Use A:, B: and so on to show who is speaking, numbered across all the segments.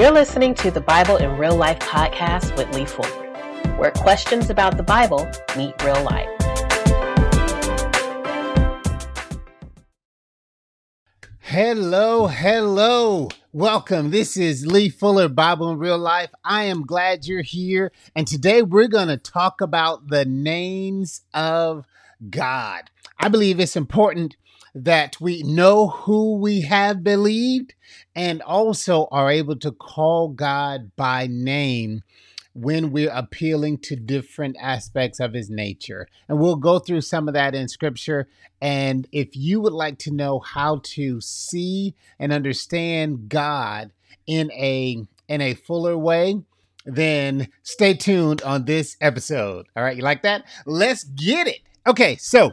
A: You're listening to the Bible in Real Life podcast with Lee Fuller, where questions about the Bible meet real life.
B: Hello, hello. Welcome. This is Lee Fuller, Bible in Real Life. I am glad you're here. And today we're going to talk about the names of God. I believe it's important that we know who we have believed and also are able to call God by name when we're appealing to different aspects of his nature. And we'll go through some of that in scripture. And if you would like to know how to see and understand God in a in a fuller way, then stay tuned on this episode. All right, you like that? Let's get it. Okay, so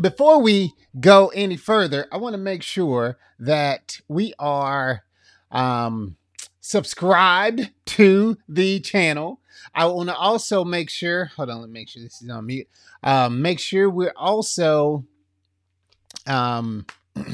B: before we go any further, I want to make sure that we are um, subscribed to the channel. I want to also make sure, hold on, let me make sure this is on mute. Um, make sure we're also um,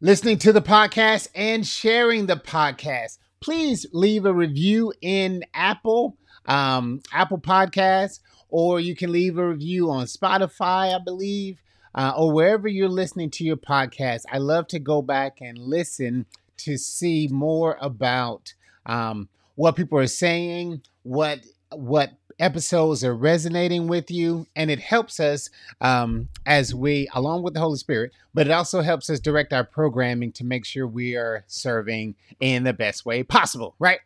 B: listening to the podcast and sharing the podcast. Please leave a review in Apple, um, Apple Podcasts, or you can leave a review on Spotify, I believe uh, or wherever you're listening to your podcast, I love to go back and listen to see more about um, what people are saying, what what episodes are resonating with you, and it helps us um, as we, along with the Holy Spirit, but it also helps us direct our programming to make sure we are serving in the best way possible, right?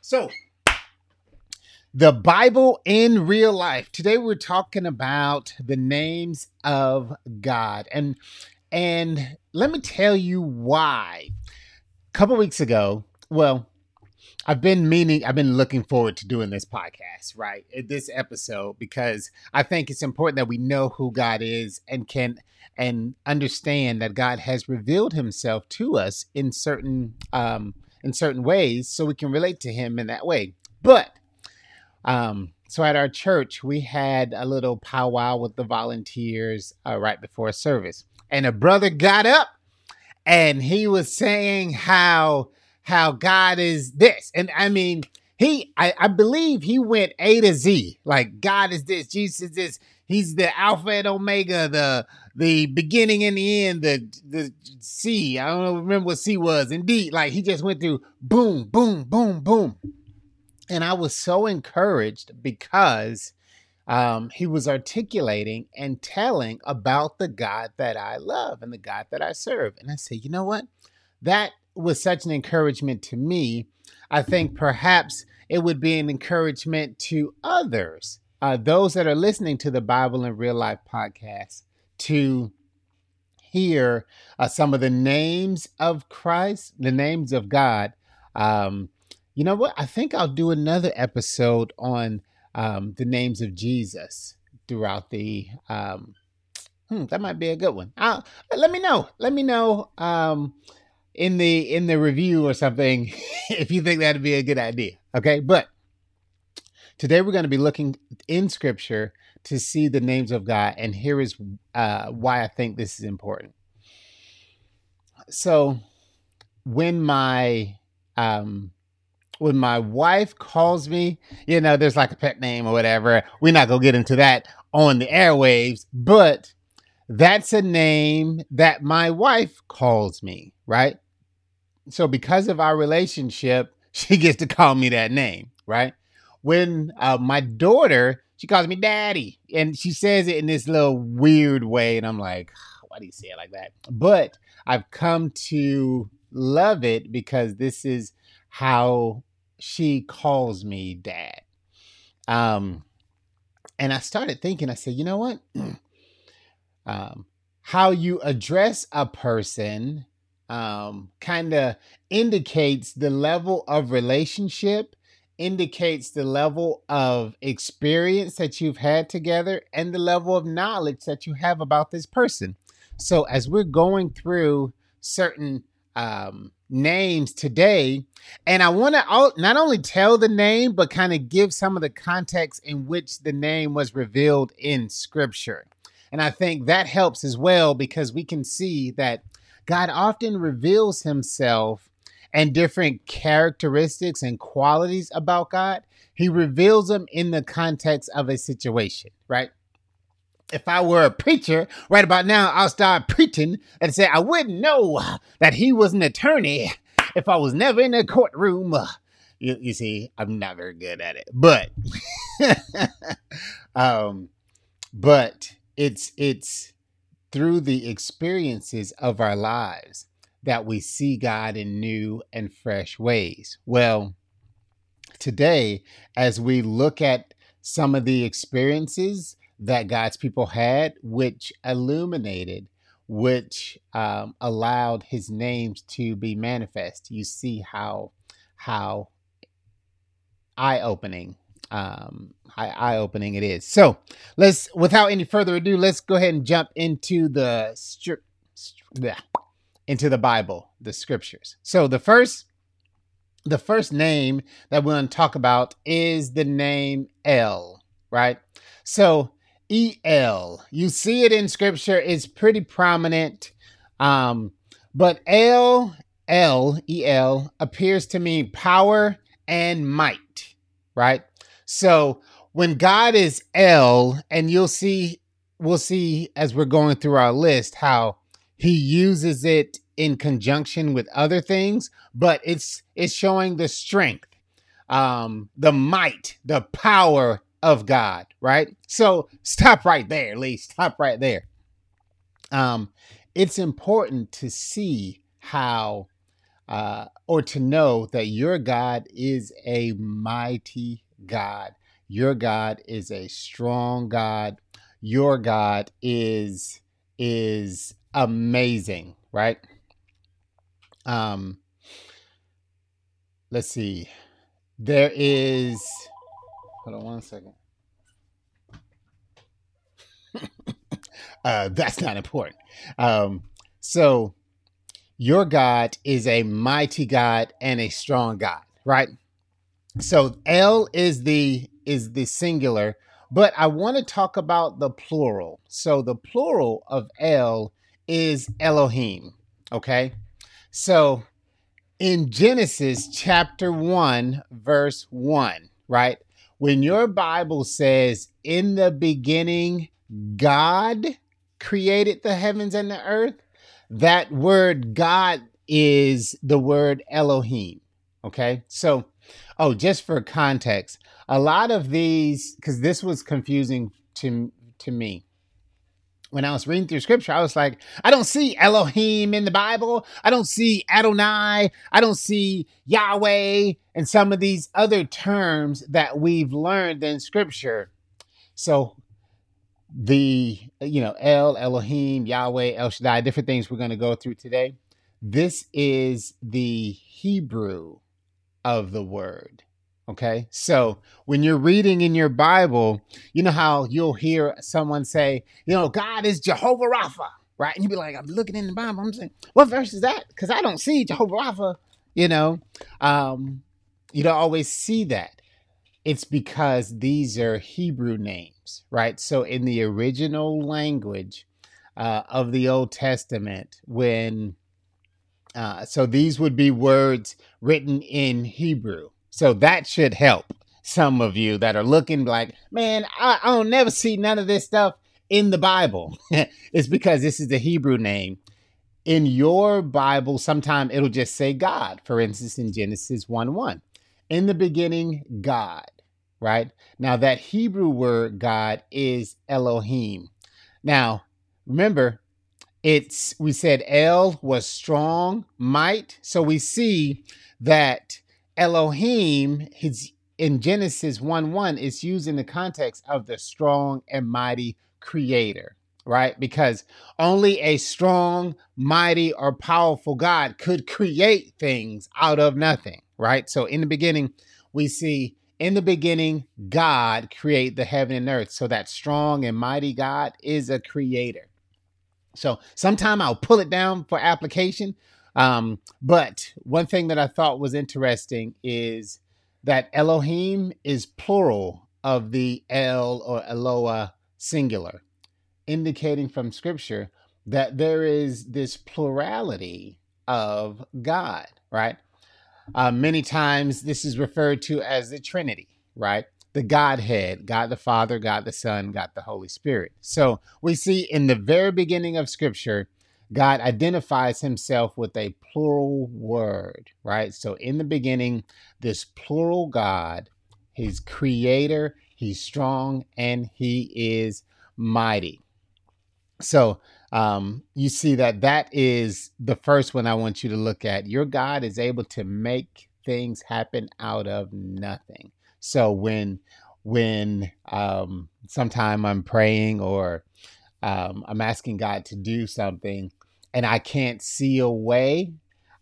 B: So the Bible in real life. Today we're talking about the names of God. And and let me tell you why. A couple weeks ago, well, I've been meaning I've been looking forward to doing this podcast, right? This episode because I think it's important that we know who God is and can and understand that God has revealed himself to us in certain um in certain ways so we can relate to him in that way. But um, so at our church, we had a little powwow with the volunteers uh, right before service, and a brother got up and he was saying how how God is this, and I mean he I, I believe he went A to Z, like God is this, Jesus is this, he's the Alpha and Omega, the the beginning and the end, the the C. I don't remember what C was. Indeed, like he just went through boom, boom, boom, boom. And I was so encouraged because um, he was articulating and telling about the God that I love and the God that I serve. And I said, you know what? That was such an encouragement to me. I think perhaps it would be an encouragement to others, uh, those that are listening to the Bible in Real Life podcast, to hear uh, some of the names of Christ, the names of God, um, you know what? I think I'll do another episode on um, the names of Jesus throughout the. Um, hmm, that might be a good one. I'll, let me know. Let me know um, in the in the review or something if you think that'd be a good idea. Okay, but today we're going to be looking in Scripture to see the names of God, and here is uh, why I think this is important. So, when my um, when my wife calls me, you know, there's like a pet name or whatever. We're not gonna get into that on the airwaves, but that's a name that my wife calls me, right? So because of our relationship, she gets to call me that name, right? When uh, my daughter, she calls me daddy, and she says it in this little weird way, and I'm like, why do you say it like that? But I've come to love it because this is how she calls me dad. Um, and I started thinking, I said, you know what? um, how you address a person um, kind of indicates the level of relationship, indicates the level of experience that you've had together, and the level of knowledge that you have about this person. So, as we're going through certain um, names today. And I want to not only tell the name, but kind of give some of the context in which the name was revealed in scripture. And I think that helps as well because we can see that God often reveals himself and different characteristics and qualities about God, he reveals them in the context of a situation, right? If I were a preacher right about now, I'll start preaching and say, I wouldn't know that he was an attorney if I was never in a courtroom. You, you see, I'm not very good at it, but, um, but it's, it's through the experiences of our lives that we see God in new and fresh ways. Well, today, as we look at some of the experiences that God's people had, which illuminated, which um, allowed His names to be manifest, you see how how eye opening um eye opening it is. So let's without any further ado, let's go ahead and jump into the stri- stri- into the Bible, the scriptures. So the first the first name that we're going to talk about is the name El, right? So El, you see it in scripture, it's pretty prominent. Um, but El, El, El appears to mean power and might, right? So when God is El, and you'll see, we'll see as we're going through our list how he uses it in conjunction with other things, but it's it's showing the strength, um, the might, the power of God, right? So stop right there, Lee. Stop right there. Um, it's important to see how uh, or to know that your God is a mighty God. Your God is a strong God. Your God is is amazing, right? Um, let's see. There is. Hold on one second. uh, that's not important. Um, so, your God is a mighty God and a strong God, right? So El is the is the singular, but I want to talk about the plural. So the plural of El is Elohim. Okay. So in Genesis chapter 1, verse 1, right? When your Bible says, in the beginning, God created the heavens and the earth, that word God is the word Elohim. Okay. So, oh, just for context, a lot of these, because this was confusing to, to me when I was reading through scripture, I was like, I don't see Elohim in the Bible. I don't see Adonai. I don't see Yahweh and some of these other terms that we've learned in scripture. So the, you know, El, Elohim, Yahweh, El Shaddai, different things we're going to go through today. This is the Hebrew of the word. Okay. So when you're reading in your Bible, you know how you'll hear someone say, you know, God is Jehovah Rapha, right? And you'll be like, I'm looking in the Bible. I'm saying, what verse is that? Because I don't see Jehovah Rapha, you know. Um, you don't always see that. It's because these are Hebrew names, right? So in the original language uh, of the Old Testament, when uh, so these would be words written in Hebrew so that should help some of you that are looking like, man, I, I don't never see none of this stuff in the Bible. it's because this is the Hebrew name. In your Bible, sometime it'll just say God. For instance, in Genesis 1 1. In the beginning, God, right? Now, that Hebrew word God is Elohim. Now, remember, it's we said El was strong, might. So we see that Elohim, his in Genesis 1 1, is used in the context of the strong and mighty creator, right? Because only a strong, mighty, or powerful God could create things out of nothing, right? So in the beginning, we see in the beginning, God create the heaven and earth. So that strong and mighty God is a creator. So sometime I'll pull it down for application, um, but one thing that I thought was interesting is that Elohim is plural of the El or Eloah singular, indicating from scripture that there is this plurality of God, right? uh, many times this is referred to as the Trinity, right? The Godhead, God the Father, God the Son, God the Holy Spirit. So we see in the very beginning of Scripture, God identifies himself with a plural word, right? So in the beginning, this plural God, he's creator, he's strong, and he is mighty. So um, you see that that is the first one I want you to look at. Your God is able to make things happen out of nothing. So when when um, sometime I'm praying or um, I'm asking God to do something and I can't see a way,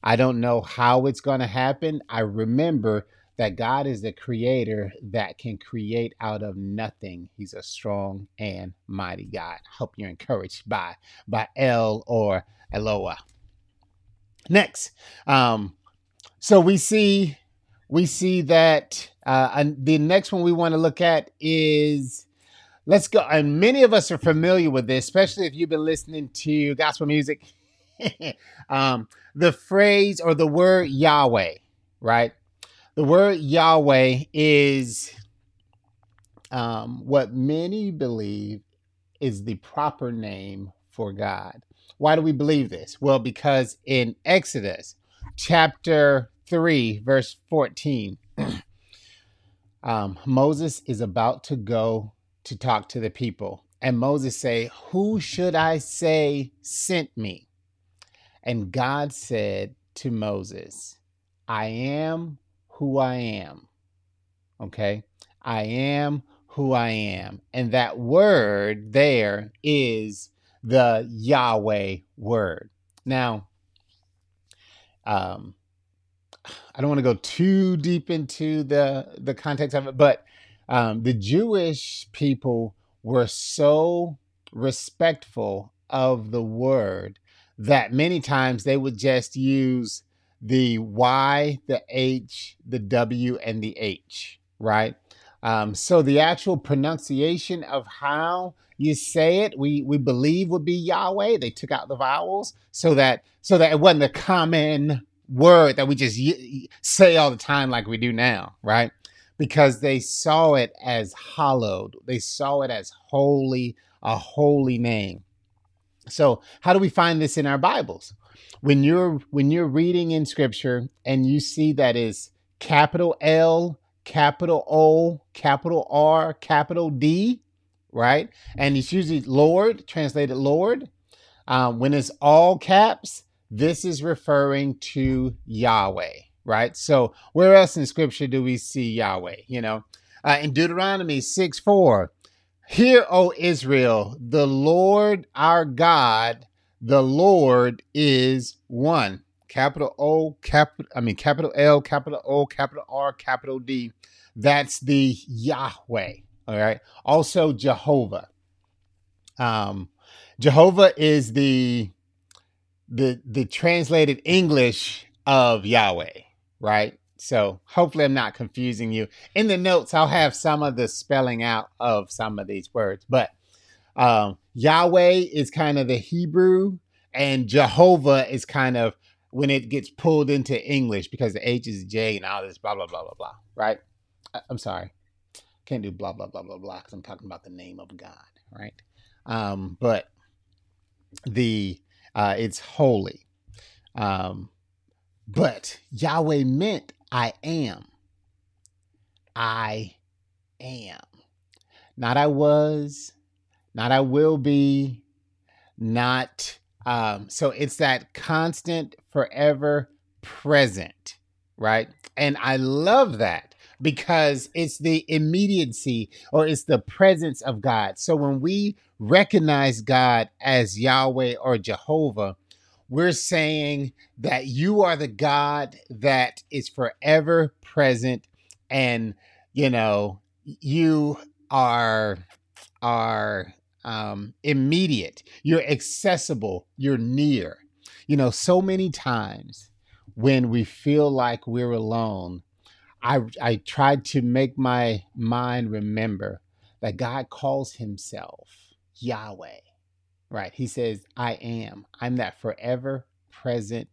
B: I don't know how it's going to happen. I remember that God is the creator that can create out of nothing. He's a strong and mighty God. Hope you're encouraged by by El or Eloah. Next, um, so we see we see that uh, the next one we want to look at is let's go. And many of us are familiar with this, especially if you've been listening to gospel music. um, the phrase or the word Yahweh, right? The word Yahweh is um, what many believe is the proper name for God. Why do we believe this? Well, because in Exodus chapter 3, verse 14, um, Moses is about to go to talk to the people. And Moses say, Who should I say sent me? And God said to Moses, I am who I am. Okay? I am who I am. And that word there is the Yahweh word. Now, um, I don't want to go too deep into the the context of it, but um, the Jewish people were so respectful of the word that many times they would just use the Y, the H, the W, and the H, right? Um, so the actual pronunciation of how you say it, we we believe would be Yahweh. They took out the vowels so that so that it wasn't a common word that we just y- say all the time like we do now, right? Because they saw it as hallowed. They saw it as holy, a holy name. So how do we find this in our Bibles? when you're when you're reading in scripture and you see that is capital L, capital O, capital R, capital D, right? And it's usually Lord, translated Lord. Um, when it's all caps, this is referring to Yahweh, right? So where else in scripture do we see Yahweh? You know, uh, in Deuteronomy 6 4, Hear, O Israel, the Lord our God the Lord is one. Capital O, capital I mean capital L, capital O, capital R, capital D. That's the Yahweh. All right. Also Jehovah. Um, Jehovah is the the the translated English of Yahweh, right? So hopefully I'm not confusing you. In the notes, I'll have some of the spelling out of some of these words, but um, Yahweh is kind of the Hebrew, and Jehovah is kind of when it gets pulled into English because the H is J and all this blah blah blah blah blah. Right? I'm sorry, can't do blah blah blah blah blah because I'm talking about the name of God. Right? Um, but the uh, it's holy. Um, but Yahweh meant I am. I am. Not I was, not I will be, not um, so it's that constant, forever present, right? And I love that because it's the immediacy or it's the presence of God. So when we recognize God as Yahweh or Jehovah, we're saying that you are the God that is forever present and you know you are are um, immediate, you're accessible, you're near. You know, so many times when we feel like we're alone, I, I tried to make my mind remember that God calls himself Yahweh, right? He says, I am. I'm that forever present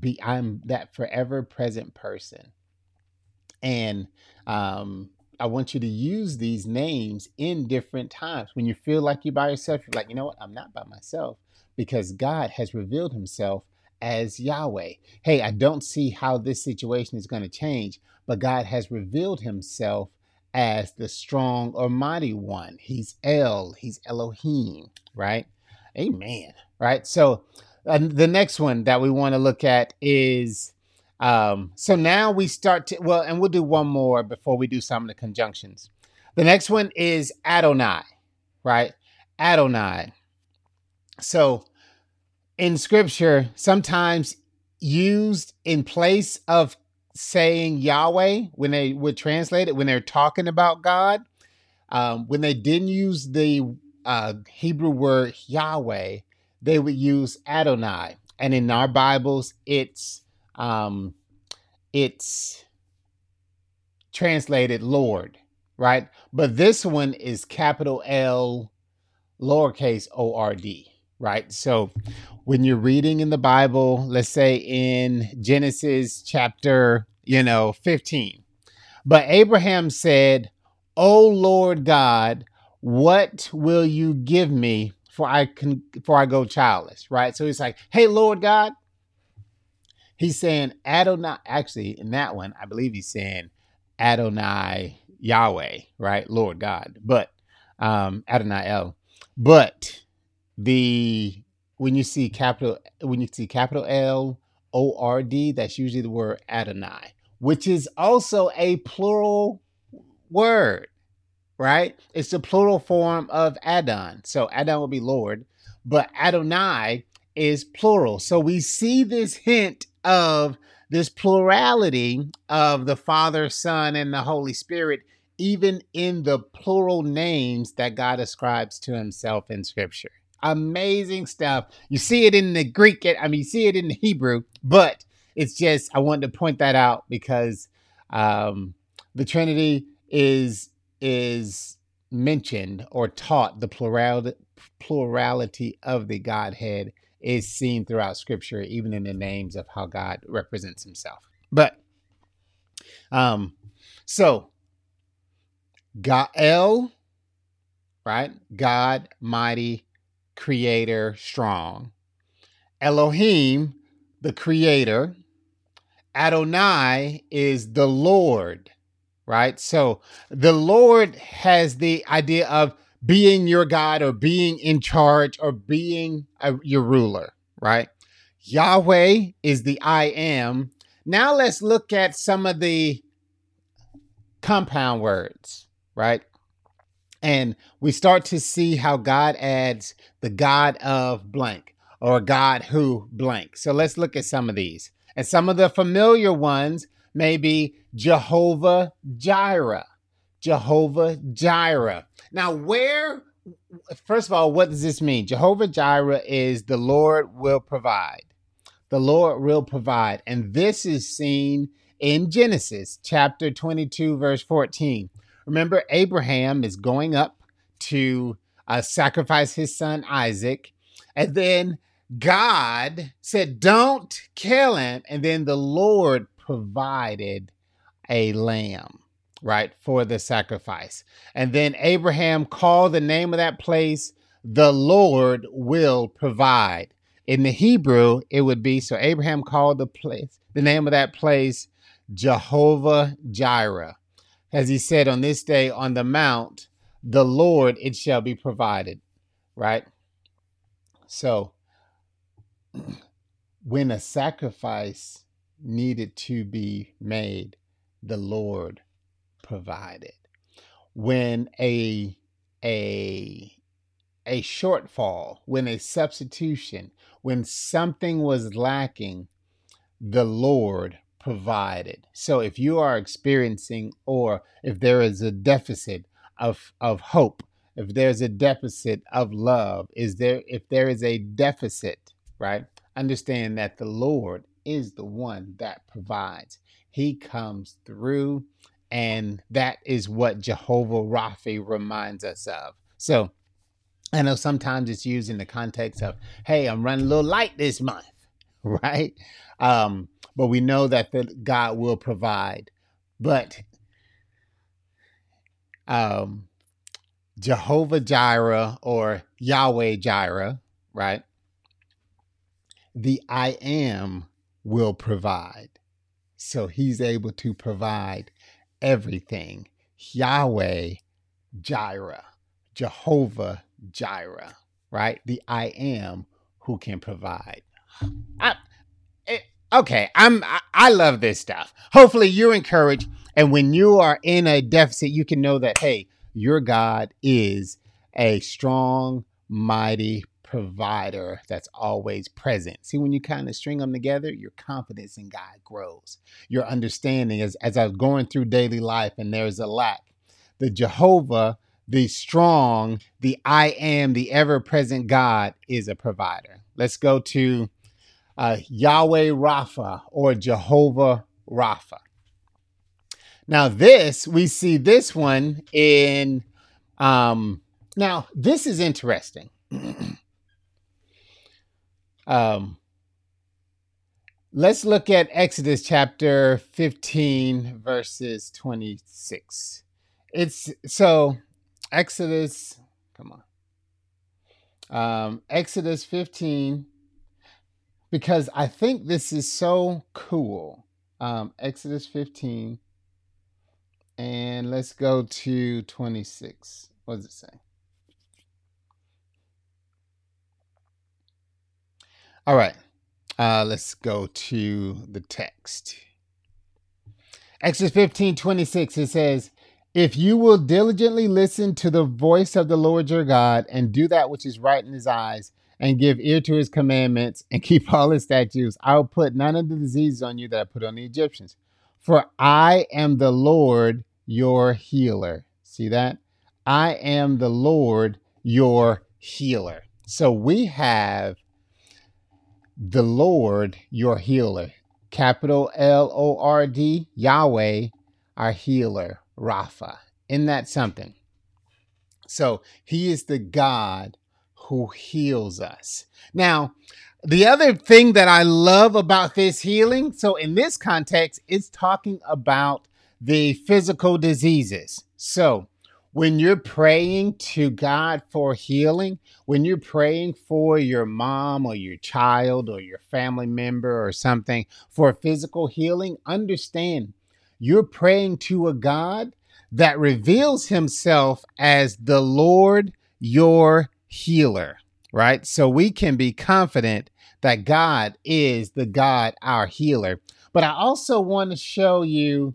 B: be I'm that forever present person. And um I want you to use these names in different times. When you feel like you're by yourself, you're like, you know what? I'm not by myself because God has revealed himself as Yahweh. Hey, I don't see how this situation is going to change, but God has revealed himself as the strong or mighty one. He's El, he's Elohim, right? Amen. Right? So uh, the next one that we want to look at is um, so now we start to, well, and we'll do one more before we do some of the conjunctions. The next one is Adonai, right? Adonai. So in scripture, sometimes used in place of saying Yahweh when they would translate it, when they're talking about God, um, when they didn't use the uh, Hebrew word Yahweh, they would use Adonai. And in our Bibles, it's um, it's translated Lord, right? But this one is capital L, lowercase o r d, right? So when you're reading in the Bible, let's say in Genesis chapter, you know, 15, but Abraham said, "O Lord God, what will you give me for I can for I go childless?" Right? So he's like, "Hey Lord God, He's saying Adonai. Actually, in that one, I believe he's saying Adonai Yahweh, right? Lord God. But um, Adonai El. But the when you see capital when you see capital L O R D, that's usually the word Adonai, which is also a plural word, right? It's the plural form of Adon. So Adon will be Lord, but Adonai is plural. So we see this hint of this plurality of the Father, Son, and the Holy Spirit, even in the plural names that God ascribes to himself in Scripture. Amazing stuff. You see it in the Greek, I mean, you see it in the Hebrew, but it's just, I wanted to point that out because um, the Trinity is is mentioned or taught the plurality plurality of the Godhead is seen throughout scripture, even in the names of how God represents himself. But um, so Gael, right? God, mighty, creator, strong. Elohim, the creator. Adonai is the Lord, right? So the Lord has the idea of being your God or being in charge or being a, your ruler, right? Yahweh is the I am. Now let's look at some of the compound words, right? And we start to see how God adds the God of blank or God who blank. So let's look at some of these. And some of the familiar ones may be Jehovah Jireh, Jehovah Jireh. Now, where, first of all, what does this mean? Jehovah Jireh is the Lord will provide. The Lord will provide. And this is seen in Genesis chapter 22, verse 14. Remember, Abraham is going up to uh, sacrifice his son Isaac. And then God said, Don't kill him. And then the Lord provided a lamb right, for the sacrifice. And then Abraham called the name of that place, the Lord will provide. In the Hebrew, it would be so Abraham called the place, the name of that place, Jehovah Jireh. As he said, on this day on the mount, the Lord it shall be provided, right? So, when a sacrifice needed to be made, the Lord provided. When a a a shortfall, when a substitution, when something was lacking, the Lord provided. So if you are experiencing or if there is a deficit of of hope, if there's a deficit of love, is there if there is a deficit, right? Understand that the Lord is the one that provides. He comes through and that is what Jehovah Rapha reminds us of. So I know sometimes it's used in the context of, hey, I'm running a little light this month, right? Um, but we know that the, God will provide. But um, Jehovah Jireh or Yahweh Jireh, right? The I am will provide. So he's able to provide everything. Yahweh Jireh, Jehovah Jireh, right? The I am who can provide. I, it, eh, okay, I'm I, I love this stuff. Hopefully you're encouraged and when you are in a deficit, you can know that hey, your God is a strong, mighty provider that's always present. See, when you kind of string them together, your confidence in God grows. Your understanding, as, as I was going through daily life and there's a lack, the Jehovah, the strong, the I am, the ever present God is a provider. Let's go to uh, Yahweh Rapha or Jehovah Rapha. Now, this, we see this one in, um, now, this is interesting. um, let's look at Exodus chapter 15, verses 26. It's so, Exodus, come on. Um, Exodus 15, because I think this is so cool. Um, Exodus 15, and let's go to 26. What does it say? All right. Uh, let's go to the text. Exodus 15 26, it says, If you will diligently listen to the voice of the Lord your God and do that which is right in his eyes, and give ear to his commandments and keep all his statutes, I will put none of the diseases on you that I put on the Egyptians. For I am the Lord your healer. See that? I am the Lord your healer. So we have the Lord your healer. Capital L O R D, Yahweh, our healer, Rapha. Isn't that something? So he is the God who heals us. Now, the other thing that I love about this healing, so in this context, it's talking about the physical diseases. So, when you're praying to God for healing, when you're praying for your mom or your child or your family member or something for physical healing, understand you're praying to a God that reveals himself as the Lord your healer, right? So we can be confident that God is the God, our healer. But I also want to show you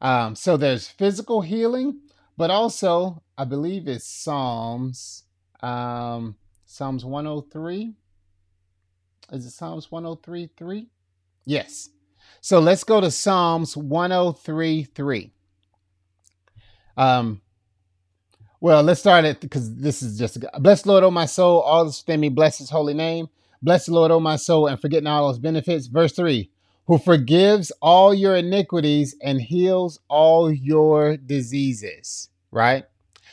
B: um, so there's physical healing, but also I believe it's Psalms, um, Psalms 103. Is it Psalms 103 3? Yes. So let's go to Psalms 103 3. Um, well, let's start it because this is just a, bless Lord, oh my soul, all that's within me, bless his holy name. Bless the Lord, oh my soul, and forgetting all his benefits. Verse 3 Who forgives all your iniquities and heals all your diseases, right?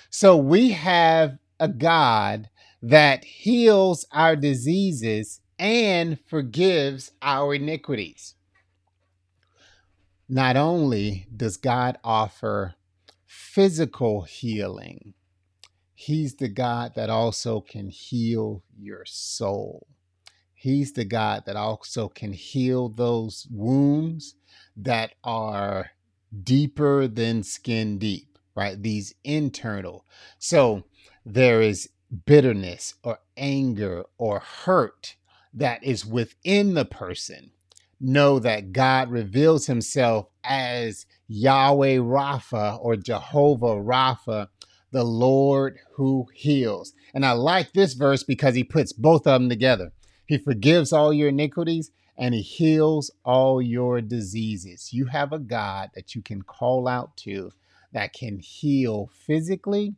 B: So we have a God that heals our diseases and forgives our iniquities. Not only does God offer physical healing, He's the God that also can heal your soul. He's the God that also can heal those wounds that are deeper than skin deep, right? These internal. So there is bitterness or anger or hurt that is within the person. Know that God reveals himself as Yahweh Rapha or Jehovah Rapha, the Lord who heals. And I like this verse because he puts both of them together. He forgives all your iniquities and he heals all your diseases. You have a God that you can call out to that can heal physically,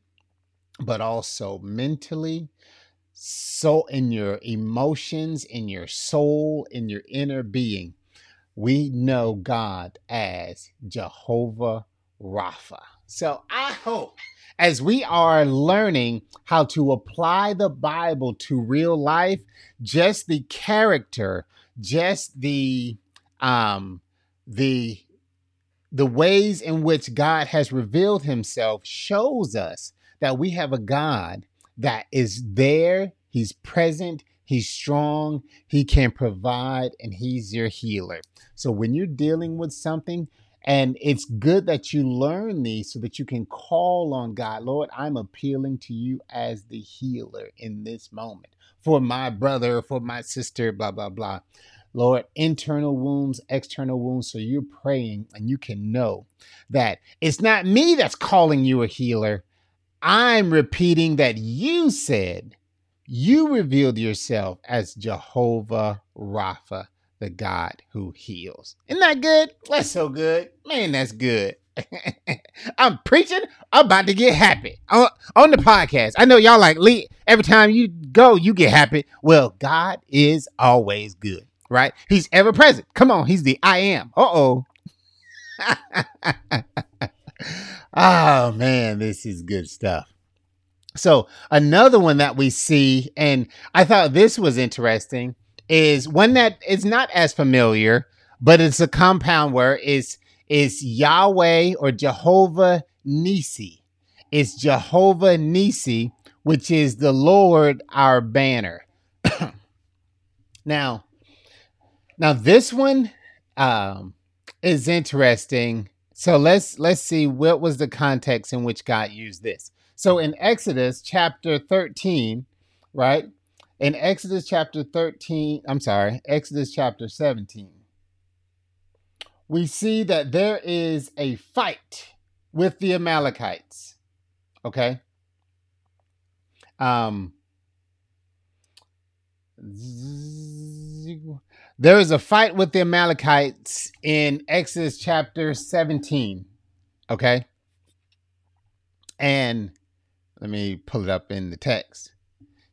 B: but also mentally, so in your emotions, in your soul, in your inner being. We know God as Jehovah Rapha. So I hope as we are learning how to apply the Bible to real life, just the character, just the um the the ways in which God has revealed himself shows us that we have a God that is there, he's present, he's strong, he can provide and he's your healer. So when you're dealing with something, and it's good that you learn these so that you can call on God. Lord, I'm appealing to you as the healer in this moment for my brother, for my sister, blah, blah, blah. Lord, internal wounds, external wounds. So you're praying and you can know that it's not me that's calling you a healer. I'm repeating that you said, you revealed yourself as Jehovah Rapha the God who heals. Isn't that good? That's so good. Man, that's good. I'm preaching. I'm about to get happy on, on the podcast. I know y'all like Lee. Every time you go, you get happy. Well, God is always good, right? He's ever present. Come on, He's the I am. Uh oh. oh man, this is good stuff. So another one that we see, and I thought this was interesting is one that is not as familiar, but it's a compound word is is Yahweh or Jehovah Nisi. It's Jehovah Nisi, which is the Lord our banner. now, now this one um, is interesting. So let's let's see what was the context in which God used this. So in Exodus chapter 13, right? In Exodus chapter 13, I'm sorry, Exodus chapter 17, we see that there is a fight with the Amalekites. Okay? Um there is a fight with the Amalekites in Exodus chapter 17. Okay? And let me pull it up in the text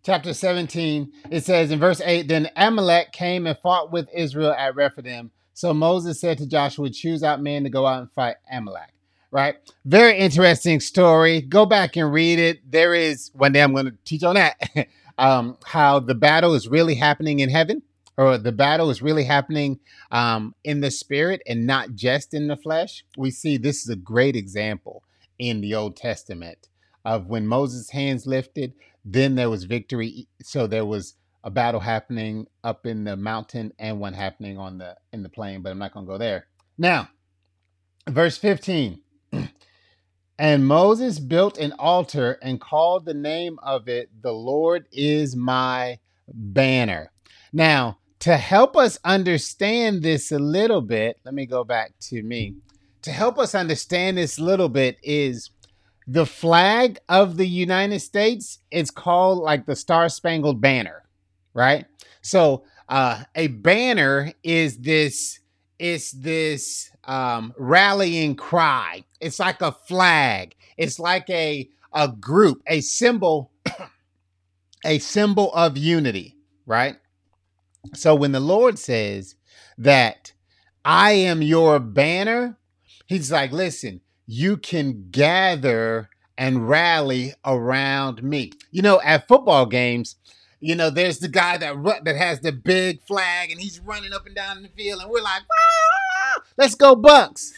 B: chapter 17, it says in verse 8 Then Amalek came and fought with Israel at Rephidim. So Moses said to Joshua, Choose out men to go out and fight Amalek. Right? Very interesting story. Go back and read it. There is, one day I'm going to teach on that, um, how the battle is really happening in heaven, or the battle is really happening um, in the spirit and not just in the flesh. We see this is a great example in the Old Testament of when Moses' hands lifted, then there was victory. So there was a battle happening up in the mountain and one happening on the in the plain, but I'm not going to go there. Now, verse 15. and Moses built an altar and called the name of it, The Lord is my banner. Now, to help us understand this a little bit, let me go back to me. To help us understand this a little bit is the flag of the United States is called like the Star Spangled Banner, right? So uh, a banner is this is this um, rallying cry. It's like a flag. It's like a a group, a symbol, a symbol of unity, right? So when the Lord says that I am your banner, He's like, listen, you can gather and rally around me. You know, at football games, you know, there's the guy that that has the big flag and he's running up and down the field, and we're like, ah, let's go Bucks,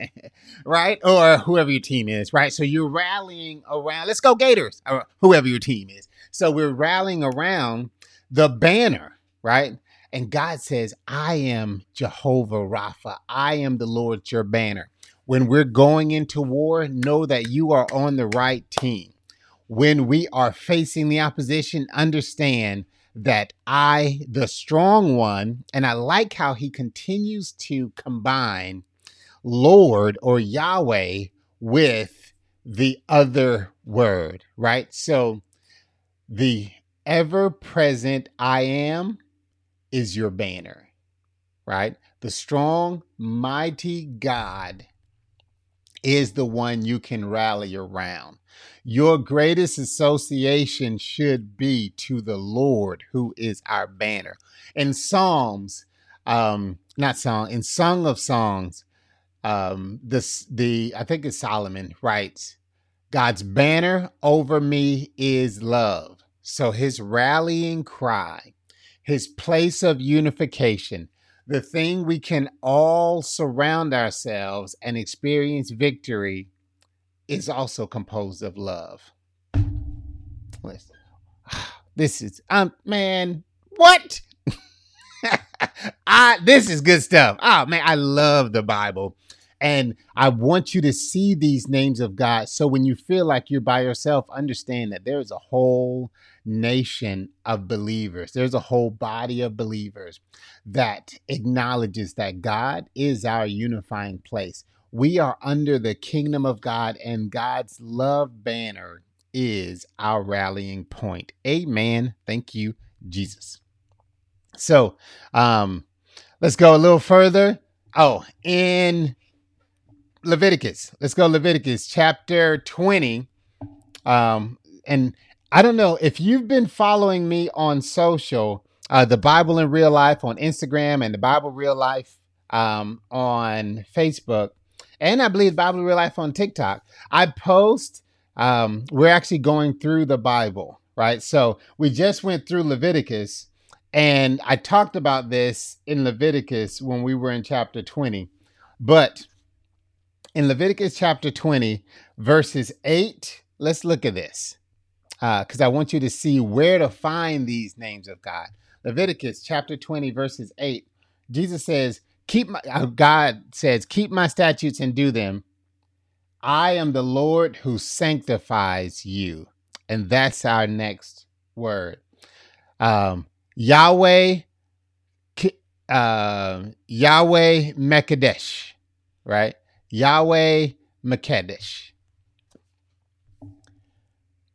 B: right? Or whoever your team is, right? So you're rallying around, let's go Gators, or whoever your team is. So we're rallying around the banner, right? And God says, I am Jehovah Rapha. I am the Lord your banner. When we're going into war, know that you are on the right team. When we are facing the opposition, understand that I, the strong one, and I like how he continues to combine Lord or Yahweh with the other word, right? So the ever present I am is your banner, right? The strong, mighty God is the one you can rally around. Your greatest association should be to the Lord, who is our banner. In Psalms, um, not song, in Song of Songs, um, this the I think it's Solomon writes, God's banner over me is love. So his rallying cry, his place of unification, the thing we can all surround ourselves and experience victory, is also composed of love. Listen, this is um man, what? I this is good stuff. Oh man, I love the Bible. And I want you to see these names of God. So when you feel like you're by yourself, understand that there's a whole nation of believers. There's a whole body of believers that acknowledges that God is our unifying place. We are under the kingdom of God, and God's love banner is our rallying point. Amen. Thank you, Jesus. So, um, let's go a little further. Oh, in Leviticus. Let's go Leviticus chapter 20. Um, and I don't know if you've been following me on social, uh, the Bible in real life on Instagram and the Bible real life um, on Facebook, and I believe Bible real life on TikTok. I post. Um, we're actually going through the Bible, right? So we just went through Leviticus, and I talked about this in Leviticus when we were in chapter 20. But in Leviticus chapter 20, verses 8, let's look at this because uh, I want you to see where to find these names of God. Leviticus chapter 20, verses 8, Jesus says, Keep my, uh, God says, Keep my statutes and do them. I am the Lord who sanctifies you. And that's our next word. Um, Yahweh, uh, Yahweh Mekadesh, right? Yahweh Mekadesh.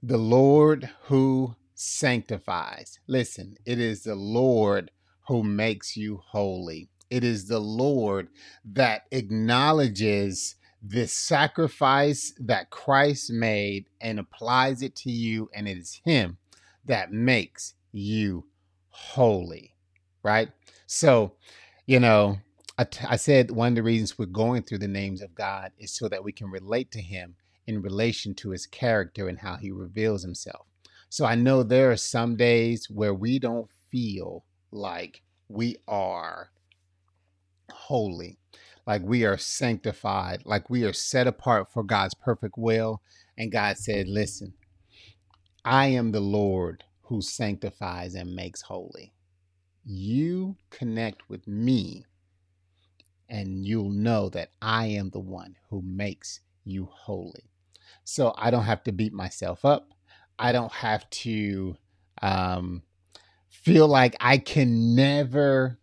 B: The Lord who sanctifies. Listen, it is the Lord who makes you holy. It is the Lord that acknowledges this sacrifice that Christ made and applies it to you, and it is Him that makes you holy, right? So, you know, I, t- I said one of the reasons we're going through the names of God is so that we can relate to Him in relation to His character and how He reveals Himself. So I know there are some days where we don't feel like we are holy, like we are sanctified, like we are set apart for God's perfect will. And God said, Listen, I am the Lord who sanctifies and makes holy. You connect with me and you'll know that I am the one who makes you holy. So I don't have to beat myself up. I don't have to um, feel like I can never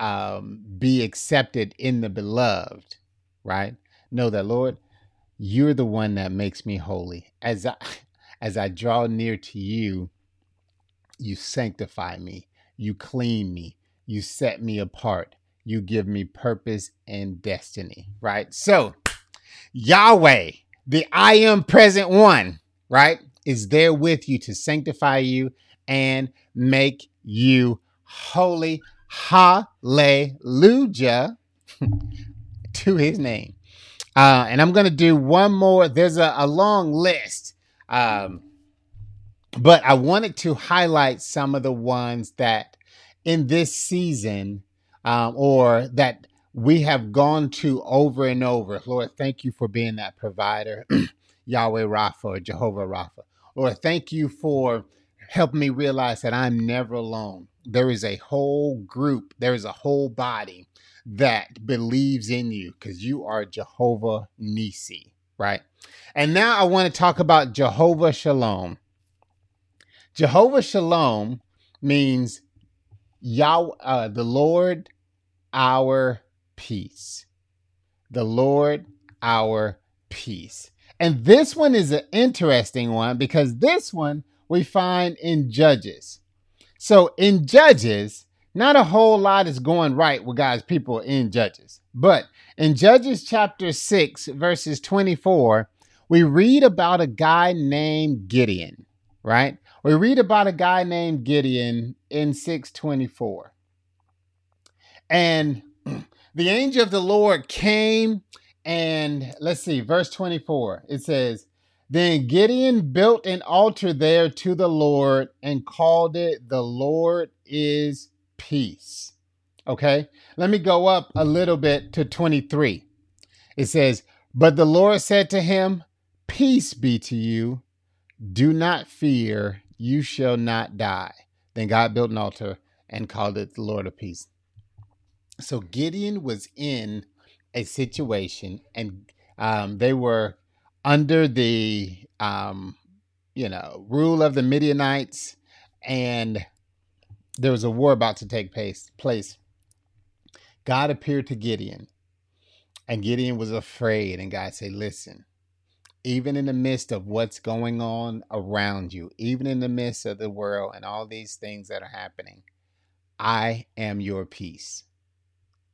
B: um, be accepted in the beloved, right? Know that, Lord, you're the one that makes me holy. As I, as I draw near to you, you sanctify me, you clean me, you set me apart, you give me purpose and destiny, right? So, Yahweh, the I am present one, right, is there with you to sanctify you and make you holy. Hallelujah to his name. Uh, and I'm going to do one more. There's a, a long list. Um, but I wanted to highlight some of the ones that in this season um, or that we have gone to over and over. Lord, thank you for being that provider, Yahweh Rapha or Jehovah Rapha. Lord, thank you for helping me realize that I'm never alone. There is a whole group, there is a whole body that believes in you because you are Jehovah Nisi, right? And now I want to talk about Jehovah Shalom. Jehovah Shalom means Yahweh, uh, the Lord, our peace. The Lord, our peace. And this one is an interesting one because this one we find in Judges. So in Judges, not a whole lot is going right with God's people in Judges. But in Judges chapter 6, verses 24, we read about a guy named Gideon, right? We read about a guy named Gideon in 624. And the angel of the Lord came and let's see, verse 24. It says, Then Gideon built an altar there to the Lord and called it, The Lord is peace. Okay, let me go up a little bit to 23. It says, But the Lord said to him, Peace be to you. Do not fear, you shall not die. Then God built an altar and called it the Lord of Peace. So Gideon was in a situation and um, they were under the um, you know rule of the Midianites, and there was a war about to take place. Place. God appeared to Gideon, and Gideon was afraid. And God said, "Listen, even in the midst of what's going on around you, even in the midst of the world and all these things that are happening, I am your peace."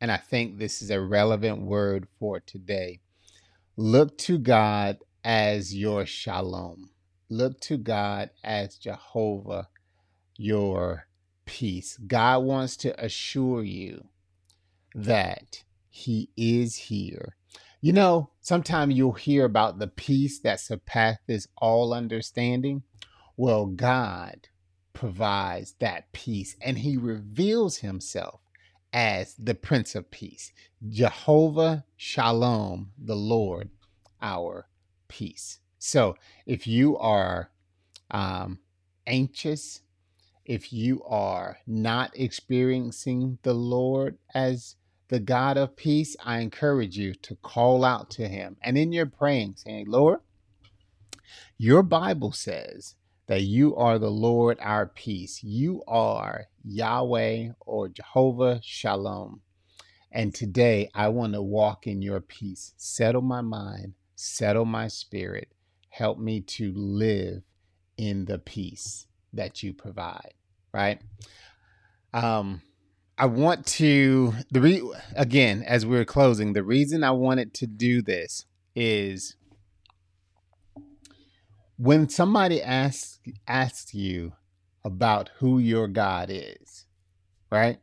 B: And I think this is a relevant word for today. Look to God as your shalom. Look to God as Jehovah, your peace. God wants to assure you that He is here. You know, sometimes you'll hear about the peace that surpasses all understanding. Well, God provides that peace and He reveals Himself as the Prince of Peace, Jehovah Shalom, the Lord, our peace. So if you are um, anxious, if you are not experiencing the Lord as the God of peace, I encourage you to call out to Him. And in your praying, saying, Lord, your Bible says that you are the Lord our peace. You are Yahweh or Jehovah Shalom. And today I want to walk in your peace. Settle my mind, settle my spirit, help me to live in the peace that you provide, right? Um, I want to the re, again as we're closing. The reason I wanted to do this is when somebody asks asks you about who your God is, right?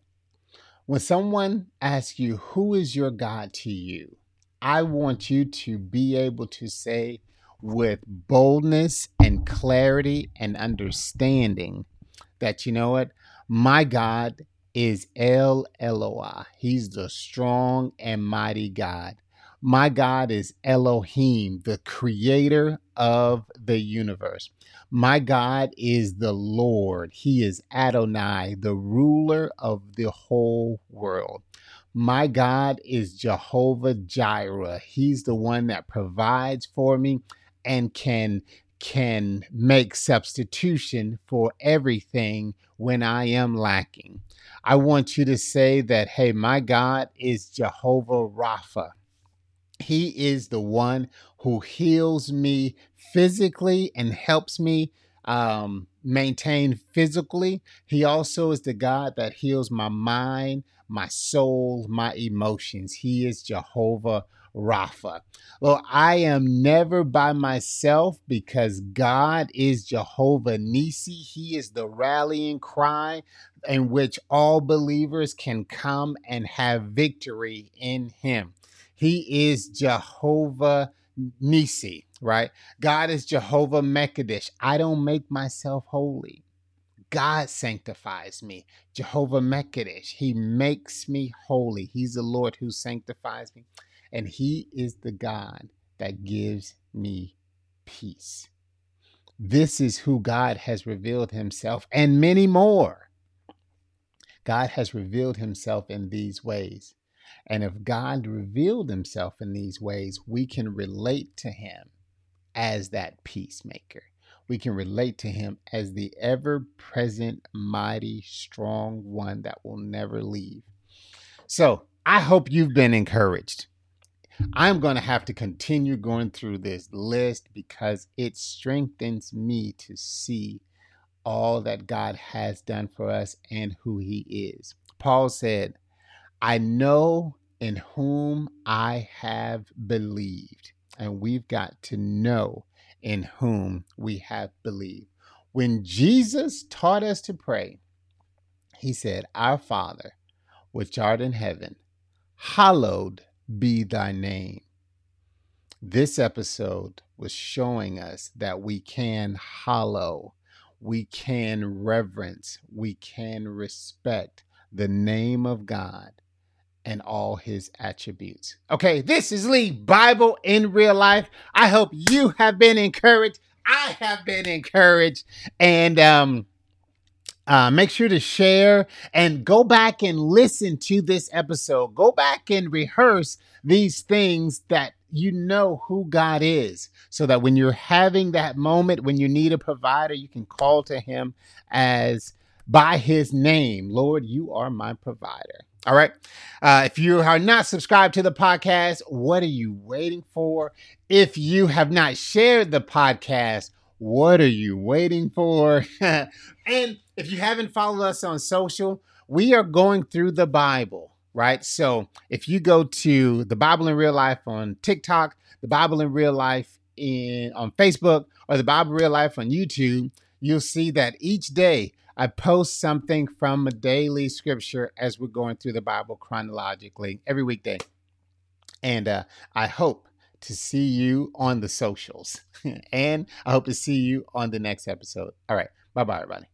B: When someone asks you who is your God to you, I want you to be able to say with boldness and clarity and understanding that, you know what, my God is El Eloi. He's the strong and mighty God. My God is Elohim, the creator of the universe. My God is the Lord. He is Adonai, the ruler of the whole world. My God is Jehovah Jireh. He's the one that provides for me and can can make substitution for everything when I am lacking. I want you to say that hey, my God is Jehovah Rapha. He is the one who heals me physically and helps me um, maintain physically. He also is the God that heals my mind, my soul, my emotions. He is Jehovah Rapha. Well, I am never by myself because God is Jehovah Nisi. He is the rallying cry in which all believers can come and have victory in Him. He is Jehovah Nisi, right? God is Jehovah Mekadesh. I don't make myself holy. God sanctifies me. Jehovah Mekadesh. He makes me holy. He's the Lord who sanctifies me. And He is the God that gives me peace. This is who God has revealed Himself and many more. God has revealed Himself in these ways. And if God revealed Himself in these ways, we can relate to Him as that peacemaker we can relate to him as the ever present, mighty, strong one that will never leave. So I hope you've been encouraged. I'm going to have to continue going through this list because it strengthens me to see all that God has done for us and who He is. Paul said, I know in whom I have believed. And we've got to know in whom we have believed. When Jesus taught us to pray, he said, Our Father, which art in heaven, hallowed be thy name. This episode was showing us that we can hallow. we can reverence, we can respect the name of God and all his attributes. Okay, this is Lee, Bible in real life. I hope you have been encouraged. I have been encouraged. And um uh, make sure to share and go back and listen to this episode. Go back and rehearse these things that you know who God is so that when you're having that moment, when you need a provider, you can call to Him as by His name. Lord, you are my provider. All right. Uh, if you are not subscribed to the podcast, what are you waiting for? If you have not shared the podcast, what are you waiting for? and if you haven't followed us on social, we are going through the Bible, right? So if you go to the Bible in Real Life on TikTok, the Bible in Real Life in on Facebook, or the Bible Real Life on YouTube, you'll see that each day I post something from a daily scripture as we're going through the Bible chronologically every weekday. And uh, I hope to see you on the socials. and I hope to see you on the next episode. All right. Bye bye, everybody.